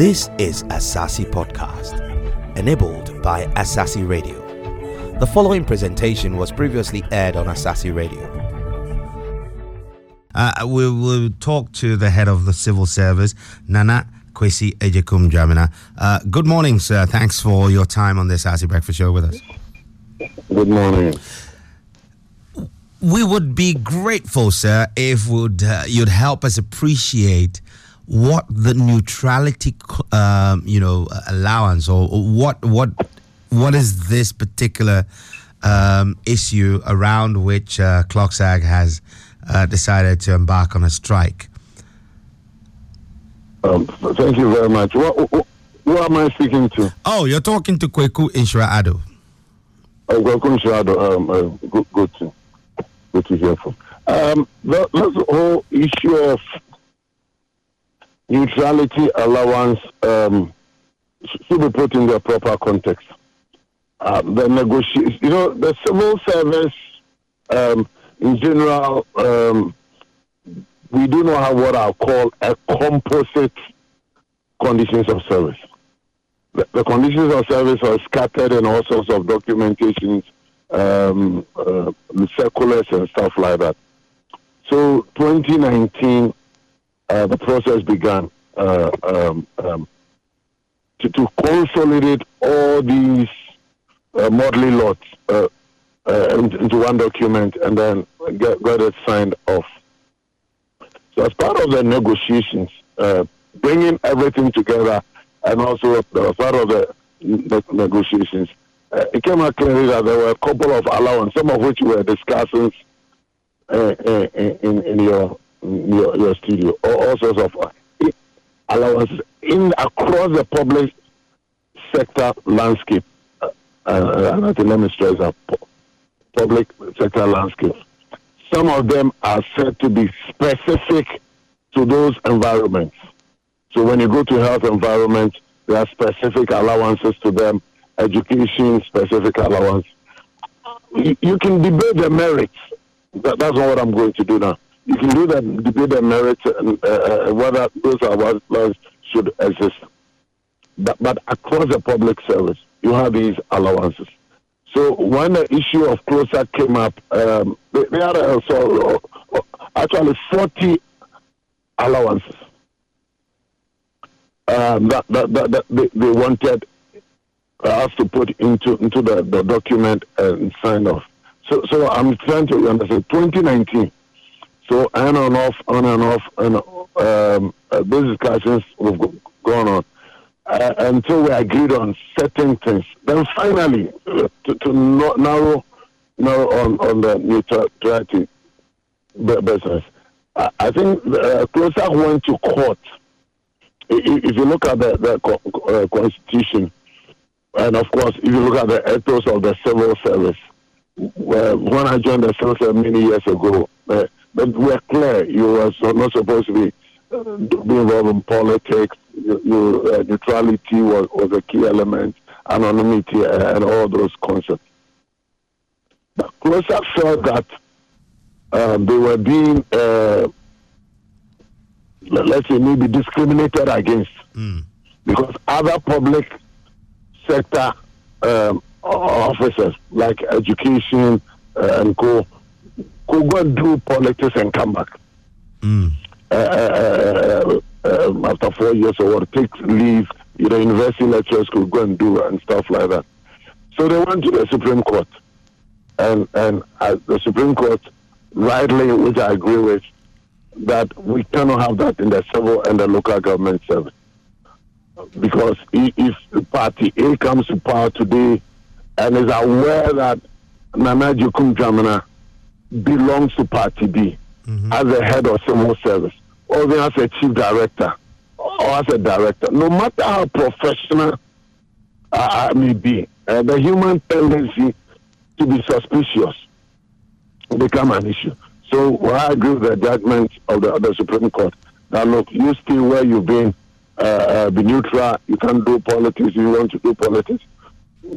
This is Asaase Podcast, enabled by Asaase Radio. The following presentation was previously aired on Asaase Radio. Uh, we will talk to the head of the civil service, Nana Kwasi Agyekum Dwamena. Uh, good morning, sir. Thanks for your time on this Asaase Breakfast Show with us. Good morning. We would be grateful, sir, if would uh, you'd help us appreciate what the neutrality, um, you know, allowance or what what what is this particular um, issue around which uh, CLOGSAG has uh, decided to embark on a strike? Um, thank you very much. What, what, who am I speaking to? Oh, you're talking to Kwaku Nhyira-Addo. Oh, Kwaku Nhyira-Addo. Um, uh, good, good, to, good to hear from. Um, the, the whole issue of neutrality allowance um, should be put in the proper context. Uh, the negotiation, you know, the civil service um, in general, um, we do not have what I call a composite conditions of service. The, the conditions of service are scattered in all sorts of documentations, um, uh, circulars, and stuff like that. So, 2019 uh, the process began uh, um, um, to, to, consolidate all these uh, lots uh, uh, into one document and then get, get, it signed off. So, as part of the negotiations, bringing everything together and also as part of the, the negotiations, it came out clearly that there were a couple of allowances, some of which were discussing in, in, in your your, your studio, all, all sorts of uh, allowances in across the public sector landscape. Uh, uh, and I think let me stress that public sector landscape. Some of them are said to be specific to those environments. So when you go to health environment, there are specific allowances to them, education specific allowance. You, you can debate the merits. That, that's not what I'm going to do now you can do that debate the merits and uh, uh, whether those are laws should exist. But, but across the public service, you have these allowances. So when the issue of CLOGSAG came up, um, they, had also uh, actually 40 allowances um, that, that, that, that they, they, wanted us to put into into the, the document and sign off. So, so I'm trying to understand. 2019, so on and off, on and off, and um, uh, those discussions have gone on uh, until we agreed on certain things. Then finally, uh, to, to narrow, narrow on, on the neutrality business, I, I think uh, CLOGSAG went to court. If you look at the, the uh, constitution, and of course, if you look at the ethos of the civil service, when I joined the civil service many years ago, but we're clear you are not supposed to be, uh, be involved in politics. Your, uh, neutrality was, was a key element, anonymity, uh, and all those concepts. But CLOGSAG felt that um, they were being, uh, let's say, maybe discriminated against mm. because other public sector um, officers like education uh, and co could go and do politics and come back. Mm. Uh, uh, uh, after four years or what, take leave, you know, university lecturers could go and do and stuff like that. So they went to the Supreme Court. And, and the Supreme Court, rightly, which I agree with, that we cannot have that in the civil and the local government service. Because if the party A comes to power today and is aware that Nana Agyekum Dwamena belongs to Party B mm-hmm. as a head of civil service, or then as a chief director, or as a director. No matter how professional uh, I may be, uh, the human tendency to be suspicious become an issue. So well, I agree with the judgment of the, of the Supreme Court that look, you stay where you've been, uh, uh, be neutral. You can't do politics. You want to do politics.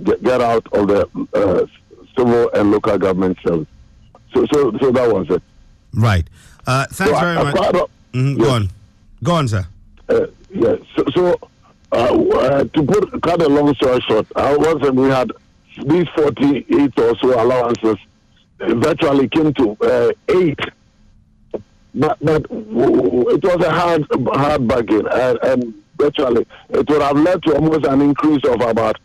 Get, get out of the uh, civil and local government service. So, so, so that was it. Right. Uh, thanks so very much. Of, mm-hmm. yes. Go on. Go on, sir. Uh, yeah. So, so uh, to put cut a long story short, uh, once we had these 48 or so allowances, virtually came to uh, eight. But, but it was a hard hard bargain, and, and virtually it would have led to almost an increase of about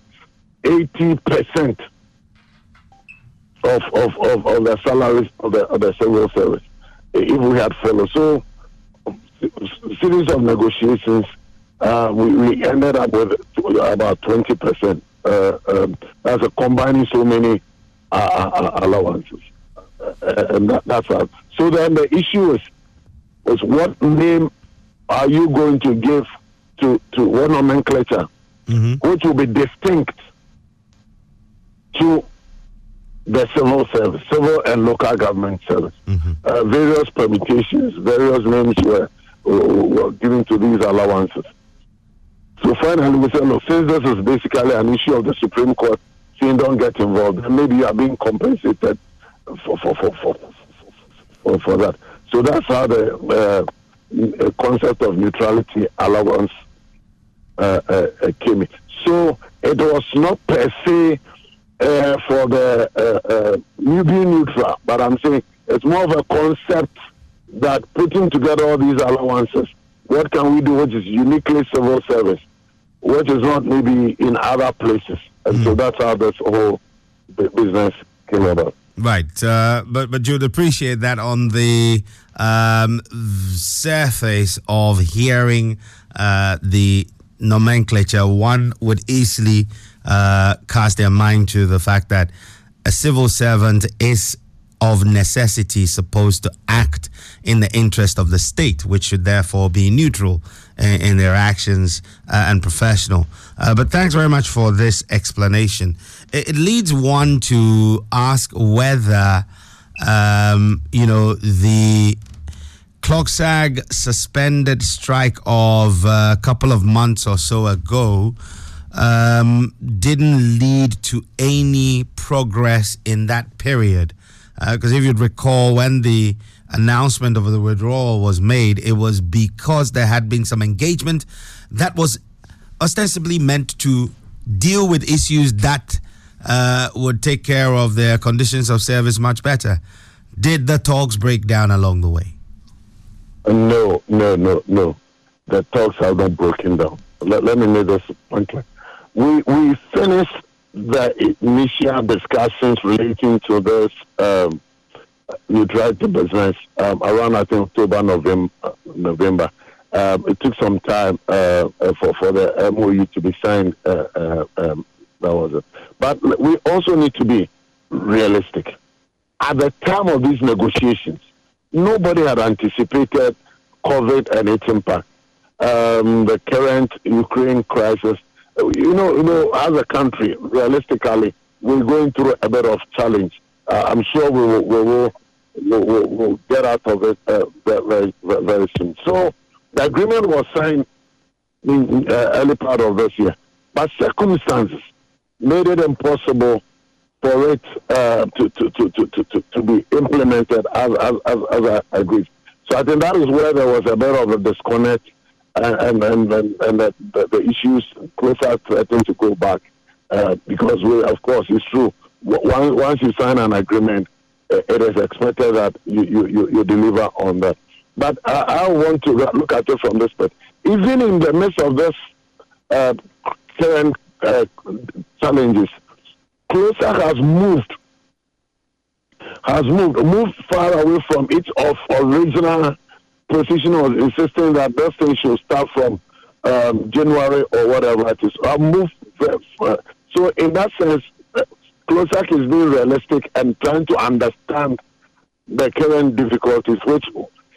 80 percent of, of, of, of the salaries of the, of the civil service if we had followed. So, series of negotiations, uh, we, we ended up with about 20 percent. Uh, um, that's a combining so many uh, uh, uh allowances, uh, and that, that's that. So then the issue is, is what name are you going to give to to one nomenclature, mm-hmm. which will be distinct to the civil service, civil and local government service. Mm-hmm. Uh, various permutations, various names were, were, given to these allowances. So finally, we said, look, since this is basically an issue of the Supreme Court, saying don't get involved, and maybe you are being compensated for for for for, for, for that. So that's how the uh, concept of neutrality allowance uh, uh, came in. So it was not per se uh, for the uh, uh, new being neutral, but I'm saying it's more of a concept that putting together all these allowances, what can we do which is uniquely civil service, which is not maybe in other places, and mm. so hmm. that's how this whole business came about. Right, uh, but but you'd appreciate that on the um, surface of hearing uh, the nomenclature, one would easily uh, cast their mind to the fact that a civil servant is of necessity supposed to act in the interest of the state, which should therefore be neutral in, in their actions uh, and professional. Uh, but thanks very much for this explanation. It, it leads one to ask whether, um, you know, the CLOGSAG suspended strike of a couple of months or so ago um, didn't lead to any progress in that period. Because uh, if you'd recall, when the announcement of the withdrawal was made, it was because there had been some engagement that was ostensibly meant to deal with issues that uh, would take care of their conditions of service much better. Did the talks break down along the way? No, no, no, no. The talks have not broken down. Let, let me make this point clear. We, we finished the initial discussions relating to this um, neutrality business um, around, I think, October, November. November. Um, it took some time uh, uh for, for the MOU to be signed. Uh, uh, um, that was it. But we also need to be realistic. At the time of these negotiations, nobody had anticipated COVID and its impact. Um, the current Ukraine crisis, you know, you know, as a country, realistically, we're going through a bit of challenge. Uh, I'm sure we will, we will, we will, we'll get out of it uh, very, very, soon. So the agreement was signed in uh, early part of this year, but circumstances made it impossible for it uh, to, to, to, to, to, to be implemented as, as, as, as agreed. So I think that is where there was a bit of a disconnect and, and, and, and the, the, issues CLOGSAG threatened to go back uh, because, we, of course, it's true. Once, once you sign an agreement, uh, it is expected that you, you, you, you deliver on that. But I, I, want to look at it from this point. Even in the midst of this uh, current uh, challenges, CLOGSAG has moved has moved moved far away from its of original position was insisting that this thing should start from um, January or whatever it is. I've moved so in that sense, CLOGSAG is being realistic and trying to understand the current difficulties, which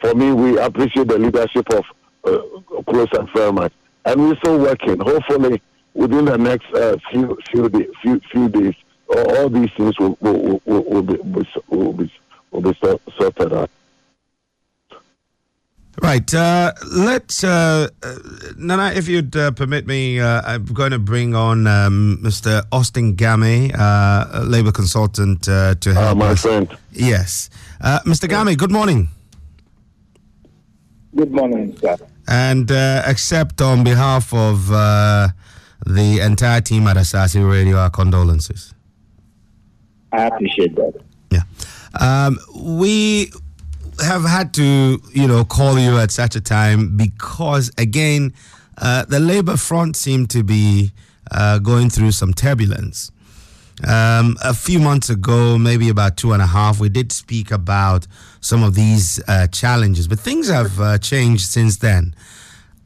for me we appreciate the leadership of uh, CLOGSAG very much, and we're still working. Hopefully, within the next uh, few few, day, few few days, all these things will, will, will, will be, will be, will be sorted out. Right. Uh, let's, uh, uh, Nana, if you'd uh, permit me, uh, I'm going to bring on um, Mr. Austin Gamey, uh, labor consultant, to help my us. friend. Yes. Mr. Gamey, good morning. Good morning, sir. and uh, accept on behalf of uh, the entire team at Asaase Radio our condolences. I appreciate that. Yeah. Um, we have had to, you know, call you at such a time because, again, uh, the Labour front seemed to be uh, going through some turbulence. Um, a few months ago, maybe about two and a half, we did speak about some of these uh, challenges, but things have uh, changed since then.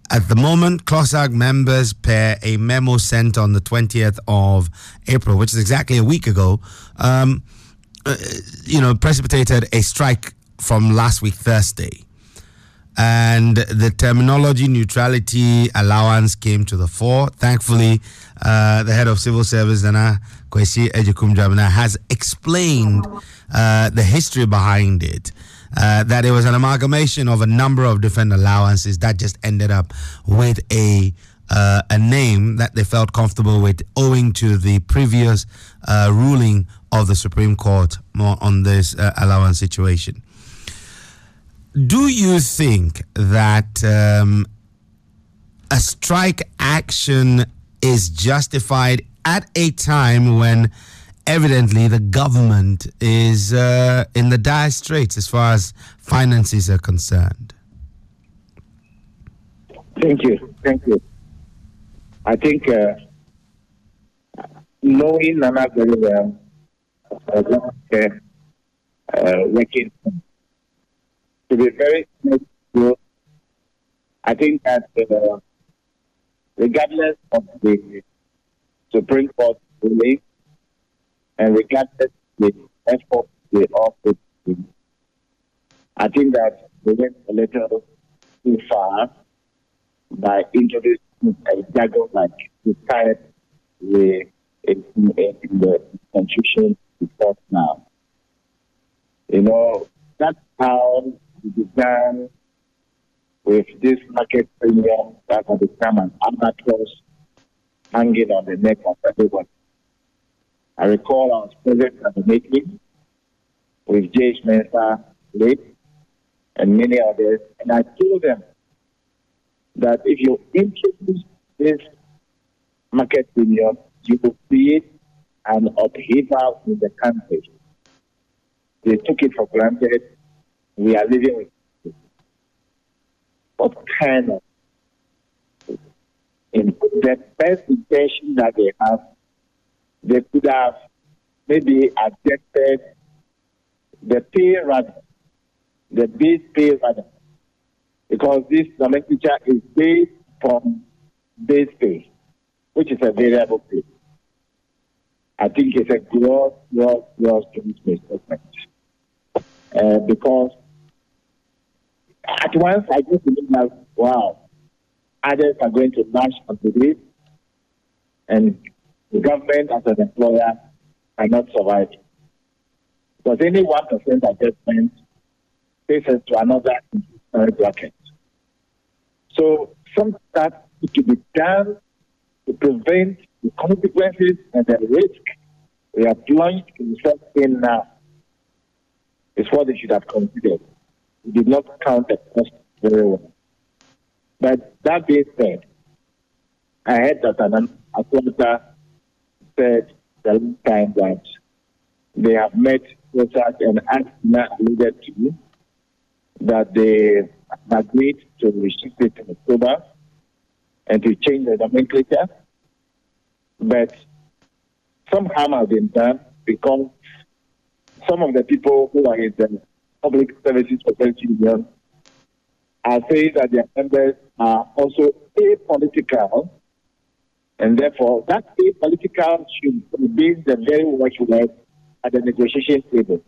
At the moment, CLOGSAG members, per a memo sent on the 20th of April, which is exactly a week ago, um, uh, you know, precipitated a strike from last week, Thursday. And the terminology neutrality allowance came to the fore. Thankfully, uh, the head of civil service, Nana Kwasi Agyekum has explained uh, the history behind it. Uh, that it was an amalgamation of a number of different allowances that just ended up with a uh, a name that they felt comfortable with, owing to the previous uh, ruling of the Supreme Court on this uh, allowance situation. Do you think that um, a strike action is justified at a time when evidently the government is uh, in the dire straits as far as finances are concerned? Thank you. Thank you. I think uh, knowing Nana very well, uh, uh, working to be very good, I think that uh, regardless of the Supreme Court ruling, and regardless the effort they offered, I think that they went a little too far by introducing a jargon like retired the in, in the constitution before now. You know, that's how began with this market premium that has become an albatross hanging on the neck of everyone. I recall I was present at the meeting with J. Spencer late and many others, and I told them that if you introduce this market premium, you will create an upheaval in the country. They took it for granted. We are living with. What kind of in the best intention that they have they could have maybe adjusted the pay rather, the base pay rather, because this nomenclature is based from base pay, which is a variable pay. I think it's a gross, gross, gross misstatement. Uh, because at once I just believe that, wow, others are going to march onto this and the government as an employer cannot survive. Because any 1% adjustment takes us to another bracket. So some that to be done to prevent the consequences and the risk we are plunged themselves in now is what they should have considered. Did not count the cost very well. But that being said, I heard that an Atlanta said the last time that they have met CLOGSAG and Antina alluded to that they agreed to restrict it in October and to change the nomenclature. But some harm has been done because some of the people who are in the public services authority union are saying that their members are also apolitical and therefore, that political should be the very watchword at the negotiation table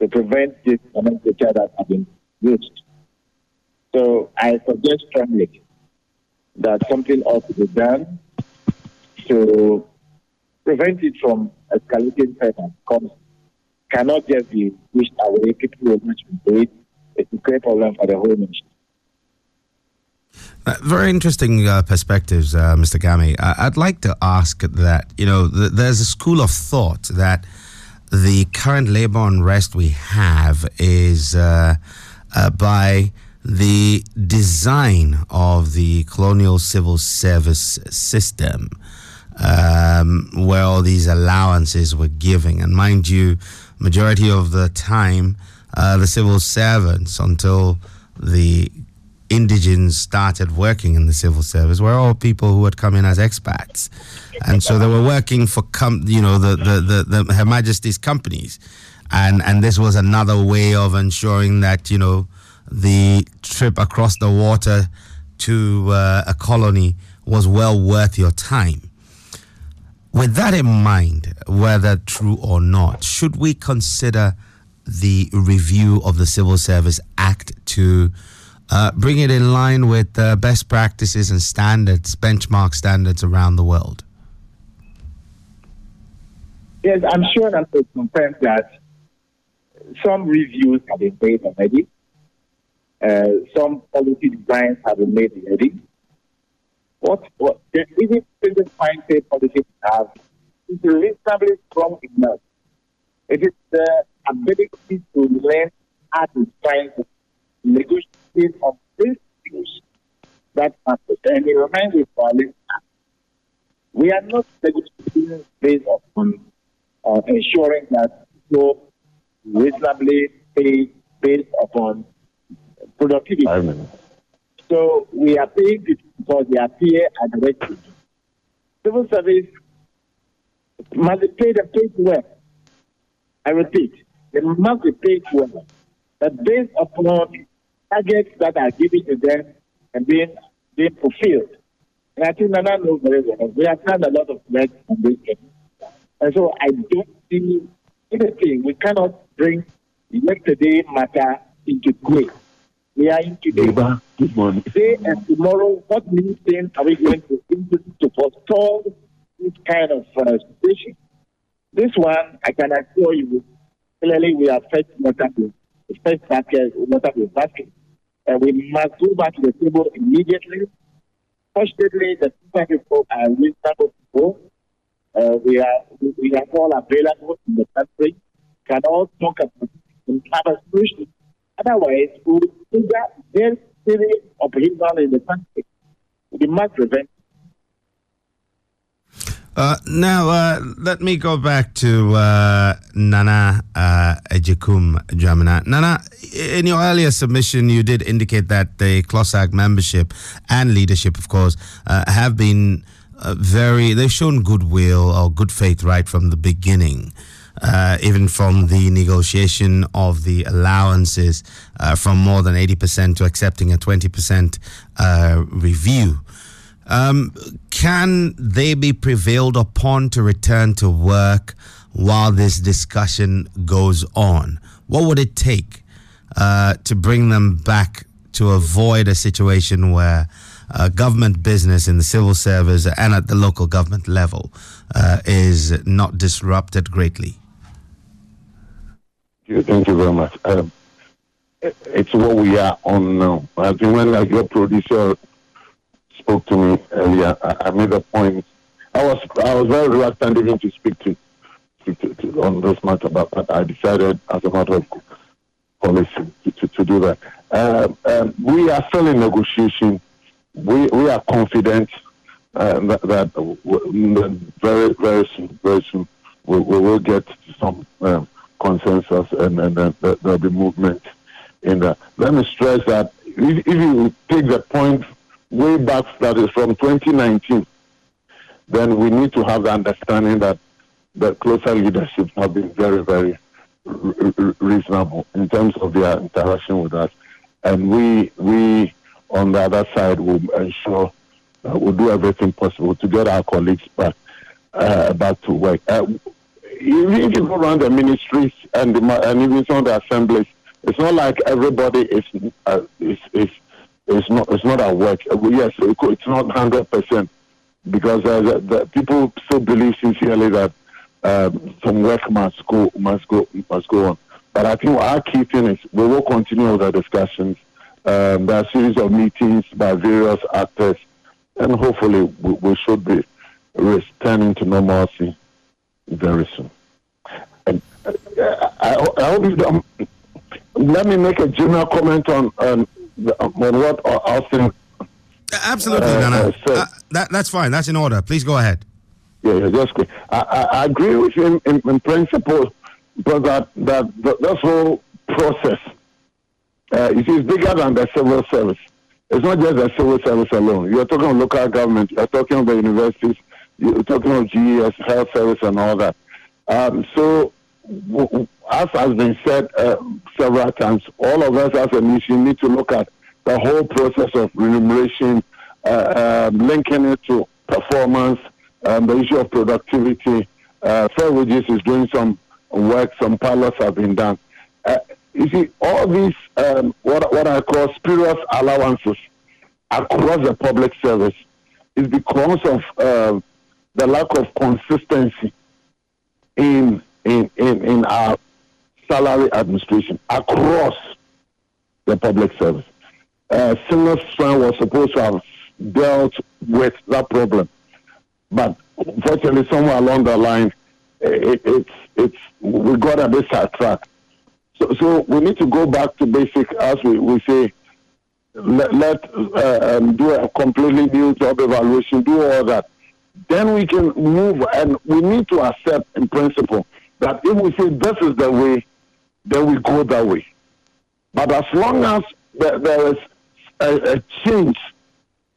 to prevent this nomenclature that has been used. So I suggest strongly that something ought to be done to prevent it from escalating further cannot just be pushed away. People will not do it. It's a great problem for the whole nation. Uh, very interesting uh, perspectives, uh, Mr. Gamey. I- would like to ask that, you know, th- there's a school of thought that the current labor unrest we have is uh, uh, by the design of the colonial civil service system, um, where all these allowances were giving. And mind you, majority of the time, uh, the civil servants, until the indigents started working in the civil service, were all people who had come in as expats, and so they were working for com- you know the, the, the, the Her Majesty's companies, and and this was another way of ensuring that you know the trip across the water to uh, a colony was well worth your time. With that in mind, whether true or not, should we consider the review of the Civil Service Act to uh, bring it in line with uh, best practices and standards, benchmark standards around the world? Yes, I'm sure that will confirm that some reviews have been made already. Uh, some policy designs have been made already. What, what the even single mindset policy have is reasonably strong enough. It is the ability to learn how to try to negotiate on these issues that matters. And it reminds me for we are not negotiating based on uh, ensuring that people reasonably pay based upon productivity. So we are paying people because they appear at Civil service must be paid and paid well. I repeat, they must be paid well. But based upon targets that are given to them and being, being fulfilled. And I think Nana knows very well. We have done a lot of work on this. And so I don't see anything. We cannot bring yesterday matter into play. We are in today. Good morning. Today and tomorrow, what new things are we going to implement to forestall this kind of uh, situation? This one, I can assure you, clearly we are first water first basket, water to basket. And we must go back to the table immediately. Fortunately, the people are reasonable people. Uh, we are we are all available in the country. Can all talk about and have a solution. Otherwise, we will trigger very serious upheaval in the country. We must prevent. Uh, now, uh, let me go back to uh, Nana uh, Agyekum Dwamena. Nana, in your earlier submission, you did indicate that the CLOGSAG membership and leadership, of course, uh, have been uh, very, they've shown goodwill or good faith right from the beginning uh, even from the negotiation of the allowances uh, from more than 80% to accepting a 20% uh, review. Um, can they be prevailed upon to return to work while this discussion goes on? What would it take uh, to bring them back to avoid a situation where uh, government business in the civil service and at the local government level uh, is not disrupted greatly? Thank you very much. Um, it's what we are on now. I think when like your producer spoke to me earlier, I, I, made a point. I was I was very reluctant even to speak to, to, to, to on this matter, but, but I decided as a matter of policy to, to, do that. Uh, um, we are still in negotiation. We we are confident uh, that, that very very soon very soon we, we will get some. Um, consensus and, and then there'll be movement in that. Let me stress that if, if you take the point way back that is from 2019, then we need to have the understanding that the CLOGSAG leadership have been very, very reasonable in terms of their interaction with us. And we, we on the other side, will ensure uh, we'll do everything possible to get our colleagues back uh, back to work. Uh, if you go around the ministries and the, and even some of the assemblies, it's not like everybody is uh, is is is not it's not at work. Uh, yes, it's not hundred percent because uh, the, the people still believe sincerely that um, some work must go must go must go on. But I think our key thing is we will continue with the discussions. Um, there are a series of meetings by various actors, and hopefully we, we should be returning to normalcy very soon. And uh, I, I hope you let me make a general comment on um, on what Austin. Absolutely, uh, Nana. Uh, uh, that, that's fine. That's in order. Please go ahead. Yeah, yeah just quick. I, I, agree with him in, in, principle, but that that, that this whole process, uh, you it's bigger than the civil service. It's not just the civil service alone. You're talking of local government. You're talking about universities. You're talking of GES, health service, and all that. Um, so, as has been said uh, several times, all of us as a nation need to look at the whole process of remuneration, uh, uh, linking it to performance, um, the issue of productivity. Uh, Fair Wages is doing some work, some pilots have been done. Uh, you see, all these, um, what, what I call spurious allowances across the public service is because of uh, the lack of consistency in, in, in, in our salary administration across the public service. Uh, Singles was supposed to have dealt with that problem. But unfortunately, somewhere along the line, it, it's, it's, we got a bit sidetracked. So, so we need to go back to basic, as we, we say, let, let uh, um, do a completely new job evaluation, do all that. Then we can move, and we need to accept in principle that if we say this is the way, then we go that way. But as long as there, there is a, a change,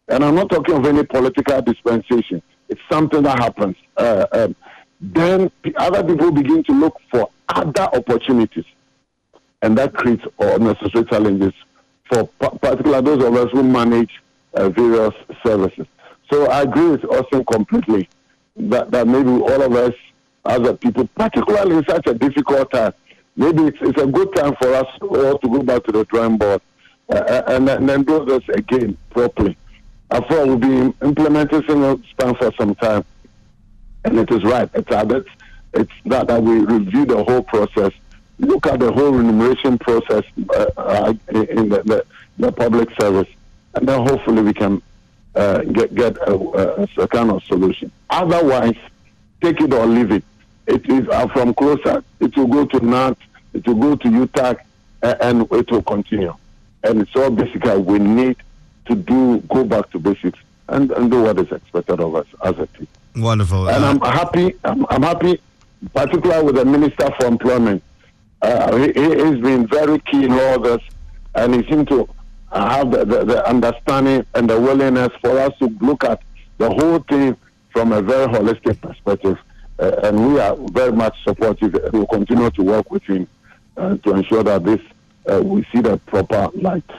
and I'm not talking of any political dispensation, it's something that happens. Uh, um, then other people begin to look for other opportunities, and that creates unnecessary challenges for particularly those of us who manage uh, various services. So I agree with Austin completely that, that maybe all of us a people, particularly in such a difficult time, maybe it's, it's a good time for us all to go back to the drawing board uh, uh and, and, then do this again properly. I thought we'll be implementing Single Spine for some time, and it is right. It's, it's, it's that, that we review the whole process, look at the whole remuneration process uh, uh, in the, the, the, public service, and then hopefully we can uh, get, get a, a, a, kind of solution. Otherwise, take it or leave it. It is uh, from CLOGSAG. It will go to NAT, it will go to UTAG, and it will continue. And it's all basically we need to do go back to basics and, and do what is expected of us as a team. Wonderful. And uh, I'm happy. I'm, I'm, happy, particularly with the Minister for Employment. Uh, he, has been very keen in all this, and he seems to have the, the, the, understanding and the willingness for us to look at the whole thing from a very holistic perspective. Uh, and we are very much supportive. We will continue to work with him uh, to ensure that this uh, we see the proper light.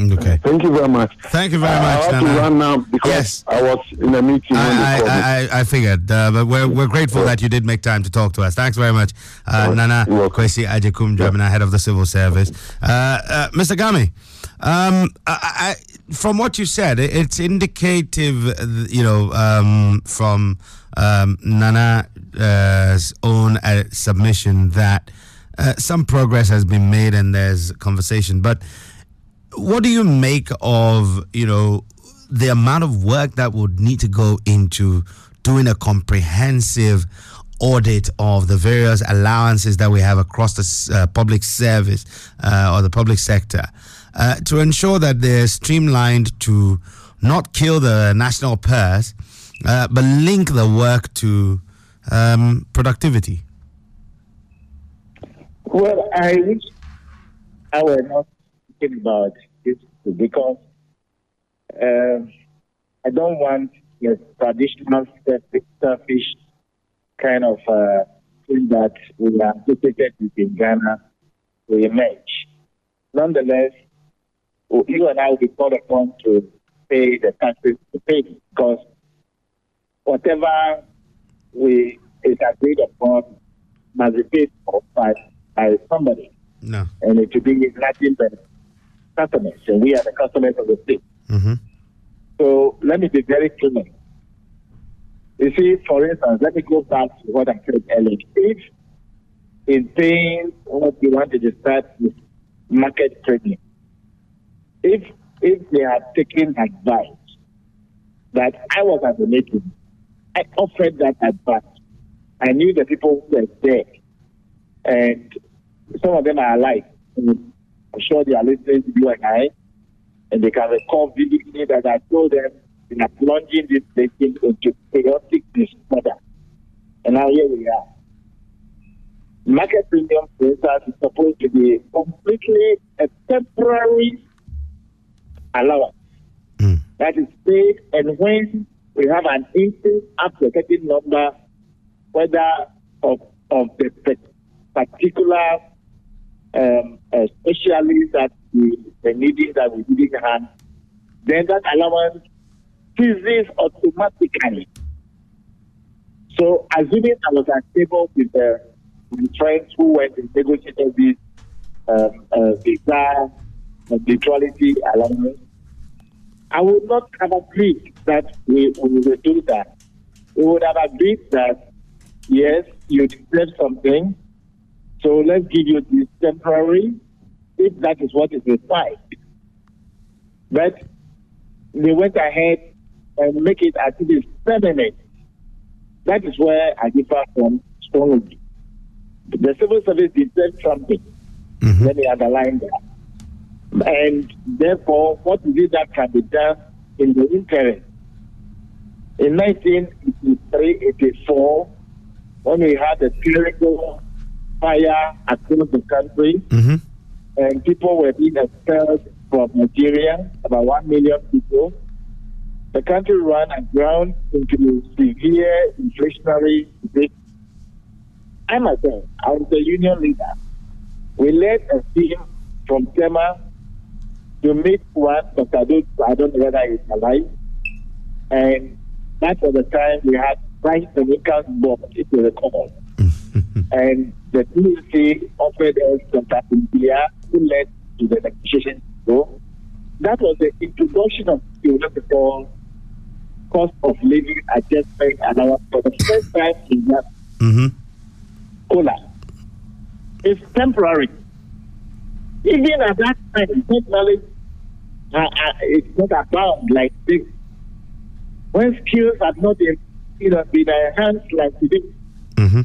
Okay. Thank you very much. Thank you very uh, much. I have Nana. to run now because yes. I was in a meeting. I, I, I, I, figured, uh, but we're, we're grateful that you did make time to talk to us. Thanks very much, uh, Nana Kwasi Agyekum Dwamena, head of the civil service. Uh, uh, Mr. Gamey, um, from what you said, it's indicative, you know, um, from um, Nana's own uh, submission that some progress has been made and there's conversation, but what do you make of you know the amount of work that would need to go into doing a comprehensive audit of the various allowances that we have across the uh, public service uh, or the public sector uh, to ensure that they're streamlined to not kill the national purse uh, but link the work to um, productivity? Well, I wish I were not thinking about this because uh, I don't want the traditional selfish kind of uh, thing that we anticipated in Ghana to emerge. Nonetheless, you and I will be called upon to pay the taxes to pay because whatever we is agreed upon must be paid for by, by somebody. No. And it should be nothing but customers, and we are the customers of the state. Mm-hmm. So let me be very clear. You see, for instance, let me go back to what I said earlier. If in paying what you want to discuss with market trading, if if they are taking advice that I was at the meeting, I offered that advice. I knew the people who were there, and some of them are alive. I'm sure they are listening to you and I. And they can recall vividly that I told them in plunging this nation into chaotic disorder. And now here we are. Market premium, is supposed to be completely a temporary allowance Mm. that is paid, and when we have an increase up to a certain number, whether of of the particular um, uh, specialist that we the needing that we didn't have, then that allowance ceases automatically. So, assuming I was at table with the with friends who went and negotiated this um, uh, visa neutrality allowance, I would not have agreed that we, we will do that. We would have agreed that, yes, you deserve something, so let's give you this temporary, if that is what is required. But they went ahead and make it as it is permanent. That is where I differ from strongly. The civil service deserves something. Mhm. Let me underline that. And therefore, what is it that can be done in the interim? In 1983 84, when we had a clerical fire across the country, Mhm. and people were being expelled from Nigeria, about one million people. The country ran aground into severe inflationary debt. I myself, I was the union leader. We led a team from Tema to meet one Dr. Dut, I don't know whether he's alive. And that was the time we had Price Dominican board, if you recall. And the DUC offered us Dr. India, who led to the negotiation. So that was the introduction of we call cost of living adjustment allowance for the first time in that Mhm. cola. It's temporary. Even at that time, technically, uh, uh, it's not about like this. When skills have not been, you know, been enhanced like today, Mhm.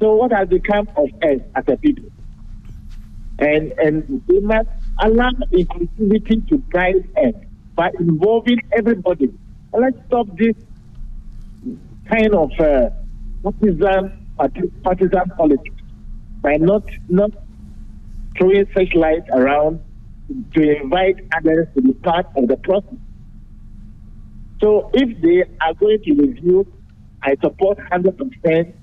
So what has become of us as a people? And and we must allow inclusivity to guide us by involving everybody. Let's stop this kind of uh, partisan partisan politics by not not throwing such light around to invite others to be part of the process. So if they are going to review, I support hundred percent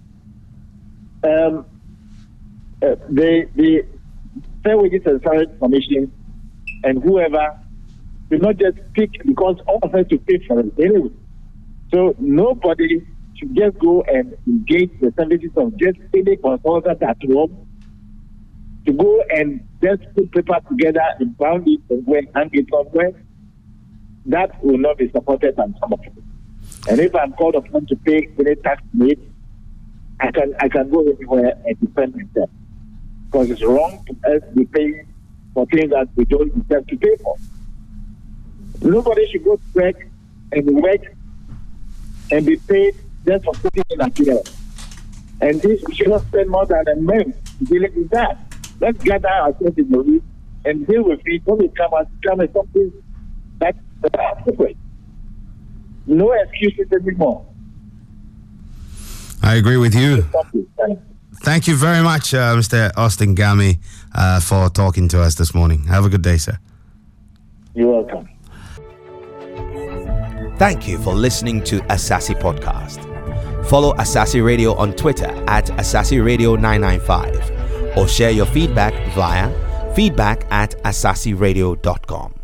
um, uh, the the Fair Wages and Salaries Commission and whoever do not just pick because all of us to pay for it anyway. So nobody should just go and engage the services of just any consultant at home to go and just put paper together and bound it and go and it somewhere. That will not be supported of it. And if I'm called upon to pay any tax rate, I can I can go anywhere and defend myself. Because it's wrong to us be paying for things that we don't deserve to pay for. Nobody should go to work and work and be paid just for putting in a chair. And this we should not spend more than a month dealing with that. Let's gather ourselves in the room and deal with it when we come and come with something that's uh, adequate. No excuses anymore. I agree with you. Thank you. Very much, uh, Mr. Austin Gamey, uh, for talking to us this morning. Have a good day, sir. You're welcome. Thank you for listening to Asaase Podcast. Follow Asaase Radio on Twitter at Asaase Radio 995 or share your feedback via feedback at asaaseradio.com.